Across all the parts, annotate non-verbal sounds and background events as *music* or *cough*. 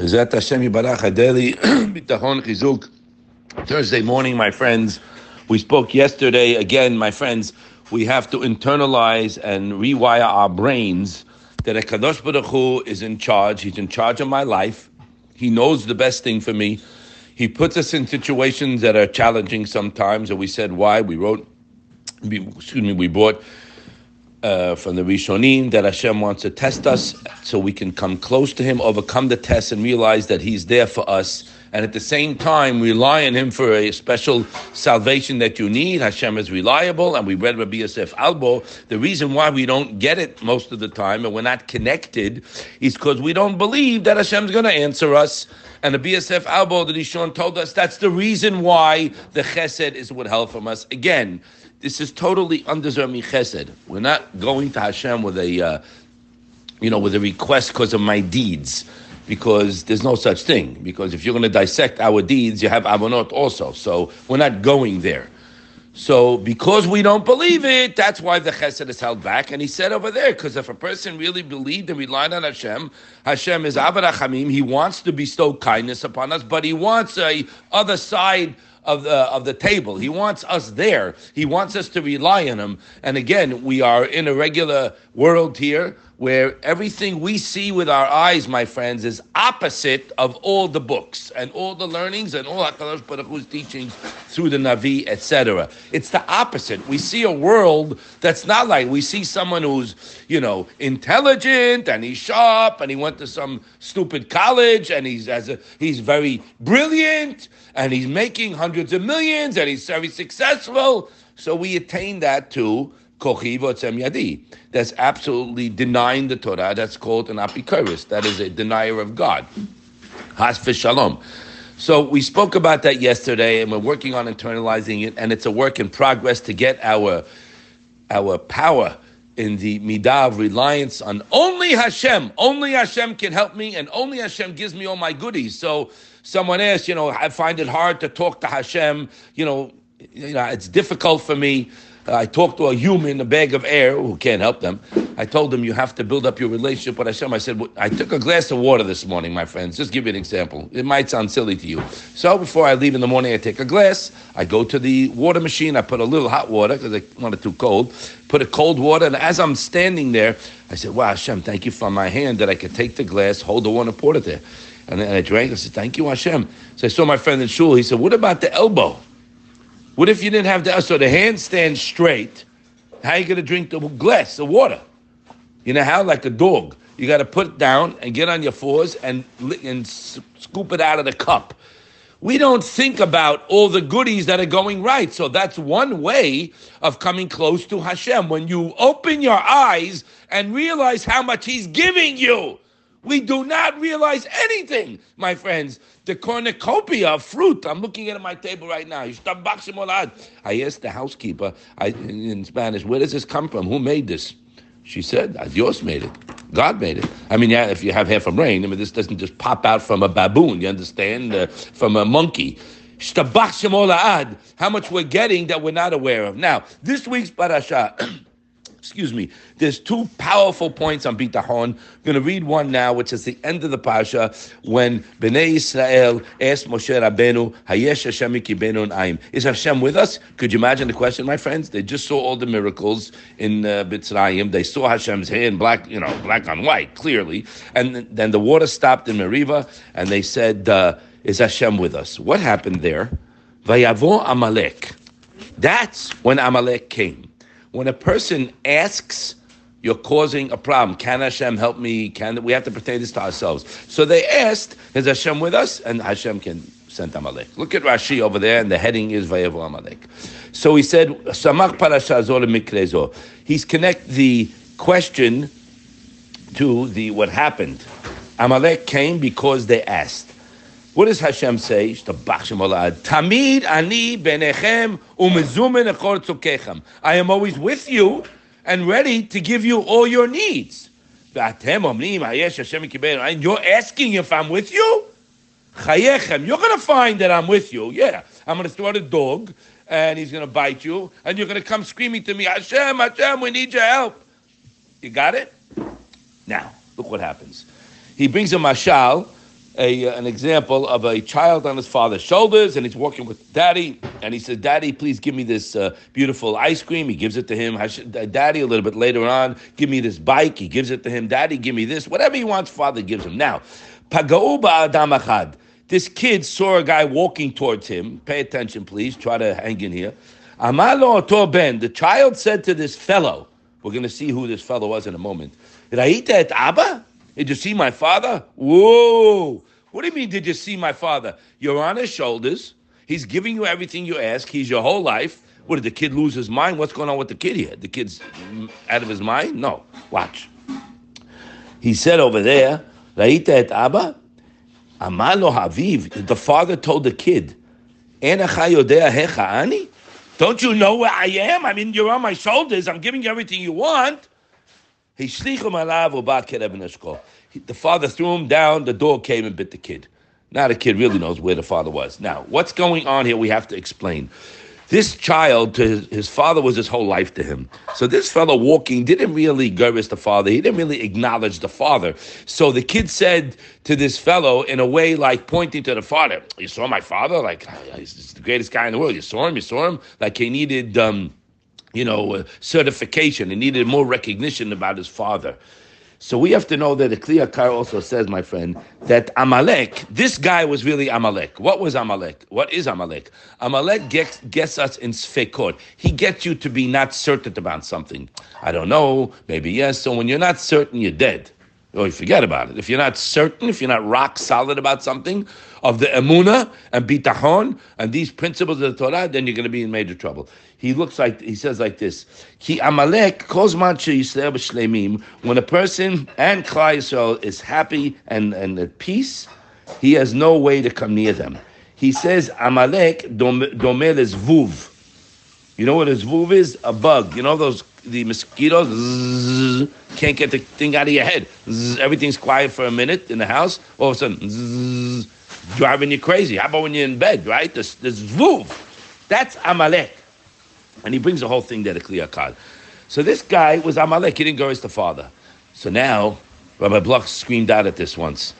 Hashem Adeli *clears throat* Chizuk. Thursday morning, my friends. We spoke yesterday. Again, my friends, we have to internalize and rewire our brains that a Kadosh Baruch Hu is in charge. He's in charge of my life. He knows the best thing for me. He puts us in situations that are challenging sometimes. And we said why. We wrote, excuse me, we brought uh, from the Rishonim that Hashem wants to test us so we can come close to Him, overcome the test, and realize that He's there for us. And at the same time, rely on Him for a special salvation that you need. Hashem is reliable, and we read Rabbi Yosef Albo. The reason why we don't get it most of the time and we're not connected is because we don't believe that Hashem's going to answer us. And the BSF Albo, the Rishon, told us that's the reason why the Chesed is what withheld from us. Again, this is totally undeserving chesed. We're not going to Hashem with a, uh, you know, with a request because of my deeds, because there's no such thing. Because if you're going to dissect our deeds, you have avonot also. So we're not going there. So because we don't believe it, that's why the chesed is held back. And he said over there, because if a person really believed and relied on Hashem, Hashem is Avarachamim, he wants to bestow kindness upon us, but he wants a other side of the of the table. He wants us there. He wants us to rely on him. And again, we are in a regular world here where everything we see with our eyes, my friends, is opposite of all the books and all the learnings and all HaKadosh Baruch Hu's teachings through the Navi, etc. It's the opposite. We see a world that's not like, we see someone who's, you know, intelligent and he's sharp and he went to some stupid college and he's, as a, he's very brilliant and he's making hundreds of millions and he's very successful. So we attain that to That's absolutely denying the Torah. That's called an apikoris. That is a denier of God. Has shalom. So we spoke about that yesterday, and we're working on internalizing it, and it's a work in progress to get our our power in the midah of reliance on only Hashem. Only Hashem can help me, and only Hashem gives me all my goodies. So someone asked, you know, I find it hard to talk to Hashem. You know, you know, it's difficult for me. I talked to a human, a bag of air, who can't help them. I told them you have to build up your relationship with Hashem. I said, I took a glass of water this morning, my friends. Just give you an example. It might sound silly to you. So before I leave in the morning, I take a glass. I go to the water machine. I put a little hot water because I want it too cold. Put a cold water, and as I'm standing there, I said, "Wow, Hashem, thank you for my hand that I could take the glass, hold the water, pour it there." And then I drank. I said, "Thank you, Hashem." So I saw my friend in shul. He said, "What about the elbow?" What if you didn't have the so the hand stands straight? How are you going to drink the glass, of water? You know how? Like a dog. You got to put it down and get on your fours and and scoop it out of the cup. We don't think about all the goodies that are going right. So that's one way of coming close to Hashem. When you open your eyes and realize how much He's giving you. We do not realize anything, my friends. The cornucopia of fruit. I'm looking at my table right now. I asked the housekeeper I, in Spanish, where does this come from? Who made this? She said, Dios made it. God made it. I mean, yeah, if you have half a brain, I mean, this doesn't just pop out from a baboon, you understand? Uh, from a monkey. How much we're getting that we're not aware of. Now, this week's parasha. *clears throat* excuse me, there's two powerful points on Bitahon. I'm going to read one now, which is the end of the Pasha, when Bnei Israel asked Moshe Rabbeinu, Hayesh Hashem Aim. Is Hashem with us? Could you imagine the question, my friends? They just saw all the miracles in uh, B'tzrayim. They saw Hashem's hand, black, you know, black on white, clearly. And then the water stopped in Meribah, and they said, uh, is Hashem with us? What happened there? Vayavo Amalek. That's when Amalek came. When a person asks, you're causing a problem. Can Hashem help me? Can we have to pertain this to ourselves? So they asked, "Is Hashem with us?" And Hashem can send Amalek. Look at Rashi over there, and the heading is Vayavo Amalek. So he said, "Samach mikrezo." He's connect the question to the what happened. Amalek came because they asked. What does Hashem say? Tamid ani benechem umezumen tzukechem. I am always with you and ready to give you all your needs. And you're asking if I'm with you? Chayechem, you're going to find that I'm with you. Yeah, I'm going to start a dog, and he's going to bite you, and you're going to come screaming to me, Hashem, Hashem, we need your help. You got it? Now, look what happens. He brings a mashal, a, uh, an example of a child on his father's shoulders, and he's walking with daddy, and he says, "Daddy, please give me this uh, beautiful ice cream." He gives it to him. Daddy, a little bit later on, give me this bike. He gives it to him. Daddy, give me this. Whatever he wants, father gives him. Now, pagauba adam achad. This kid saw a guy walking towards him. Pay attention, please. Try to hang in here. Amalo to ben. The child said to this fellow. We're going to see who this fellow was in a moment. Raita et Abba? Did you see my father? Whoa! What do you mean, did you see my father? You're on his shoulders. He's giving you everything you ask. He's your whole life. What did the kid lose his mind? What's going on with the kid here? The kid's out of his mind? No. Watch. He said over there, Raita et Abba? Amalo Haviv. The father told the kid, Don't you know where I am? I mean, you're on my shoulders. I'm giving you everything you want. The father threw him down, the dog came and bit the kid. Now the kid really knows where the father was. Now, what's going on here, we have to explain. This child, his, his, father was his whole life to him. So this fellow walking didn't really gervis the father. He didn't really acknowledge the father. So the kid said to this fellow in a way like pointing to the father, you saw my father? Like, he's the greatest guy in the world. You saw him? You saw him? Like he needed... Um, you know, uh, certification. He needed more recognition about his father. So we have to know that the Kli Yakar also says, my friend, that Amalek, this guy was really Amalek. What was Amalek? What is Amalek? Amalek gets, gets us in Sfekot. He gets you to be not certain about something. I don't know, maybe yes. So when you're not certain, you're dead. Or you forget about it. If you're not certain, if you're not rock solid about something, of the emuna and bitachon and these principles of the Torah, then you're going to be in major trouble. He looks like he says like this: Ki Amalek kozman shleimim. When a person and Klal Yisrael is happy and and at peace, he has no way to come near them. He says Amalek domel is vuv. You know what a zvuv is? A bug. You know those the mosquitoes zzz, can't get the thing out of your head. Zzz, everything's quiet for a minute in the house. All of a sudden, zzz, driving you crazy. How about when you're in bed, right? This this vuv. That's Amalek. And he brings the whole thing there to clear card. So this guy was Amalek. He didn't go as the father. So now, Rabbi Bloch screamed out at this once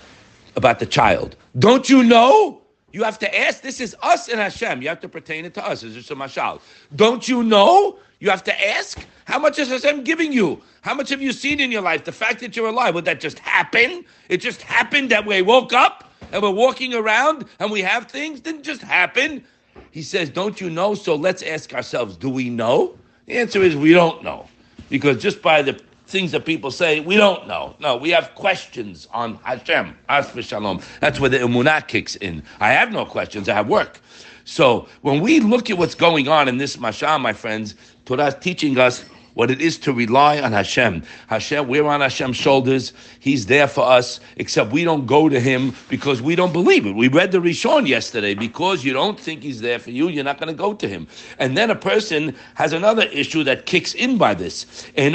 about the child. Don't you know? You have to ask. This is us and Hashem. You have to pertain it to us. Is this a mashal? Don't you know? You have to ask. How much is Hashem giving you? How much have you seen in your life? The fact that you're alive, would that just happen? It just happened that we woke up? And we're walking around and we have things didn't just happen. He says, Don't you know? So let's ask ourselves, do we know? The answer is we don't know. Because just by the things that people say, we don't know. No, we have questions on Hashem, As Shalom. That's where the emunah kicks in. I have no questions, I have work. So when we look at what's going on in this mashal, my friends, Torah is teaching us what it is to rely on Hashem. Hashem, we're on Hashem's shoulders. He's there for us, except we don't go to Him because we don't believe it. We read the Rishon yesterday. Because you don't think He's there for you, you're not going to go to Him. And then a person has another issue that kicks in by this. If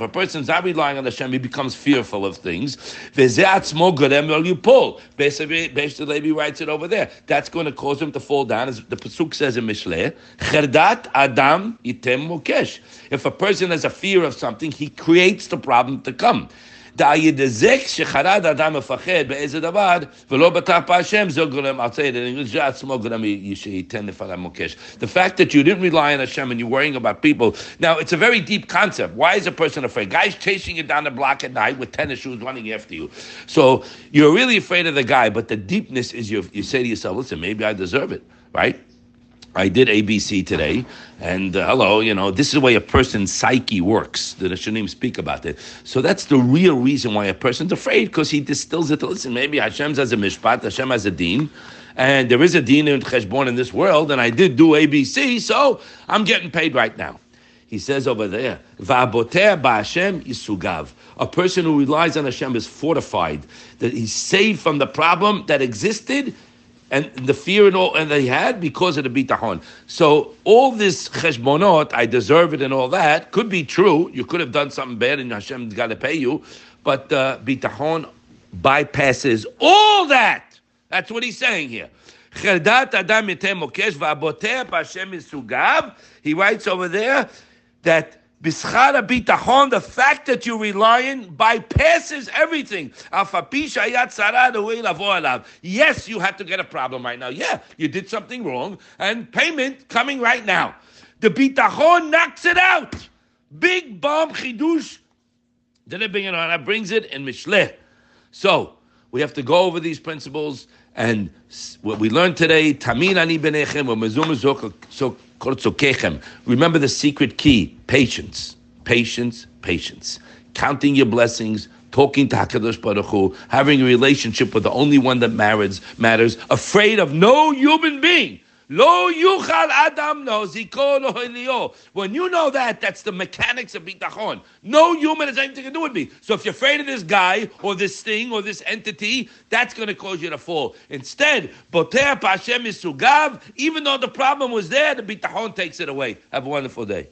a person's not relying on Hashem, he becomes fearful of things. You pull. Beis Levi writes it over there. That's going to cause him to fall down, as the pasuk says in Mishleh. Adam mokesh. If a person has a fear of something, he creates the problem to come. The fact that you didn't rely on Hashem and you're worrying about people. Now, it's a very deep concept. Why is a person afraid? Guys chasing you down the block at night with tennis shoes running after you. So you're really afraid of the guy, but the deepness is you, you say to yourself, listen, maybe I deserve it, right? I did ABC today, and uh, hello, you know, this is the way a person's psyche works. Shouldn't even speak about it. So that's the real reason why a person's afraid, because he distills it. Listen, maybe Hashem has a mishpat, Hashem has a deen, and there is a deen in cheshbon in this world, and I did do ABC, so I'm getting paid right now. He says over there, "Va'boter ba'Hashem yisugav." A person who relies on Hashem is fortified, that he's saved from the problem that existed and the fear and all and they had because of the bitahon. So all this cheshbonot, I deserve it and all that, could be true. You could have done something bad and Hashem's got to pay you, but uh, bitahon bypasses all that. That's what he's saying here. He writes over there that Bischara bitachon, the fact that you're relying bypasses everything. Yes, you have to get a problem right now. Yeah, you did something wrong, and payment coming right now. The bitachon knocks it out. Big bomb chidush. Then it brings it in Mishleh. So we have to go over these principles and what we learned today, Tamid ani benechem Remember the secret key: patience, patience, patience. Counting your blessings, talking to Hakadosh Baruch Hu, having a relationship with the only one that matters, matters. Afraid of no human being. Lo yuchal adam When you know that, that's the mechanics of bitachon. No human has anything to do with me. So if you're afraid of this guy or this thing or this entity, that's going to cause you to fall. Instead, boter pashem isugav. Even though the problem was there, the bitachon takes it away. Have a wonderful day.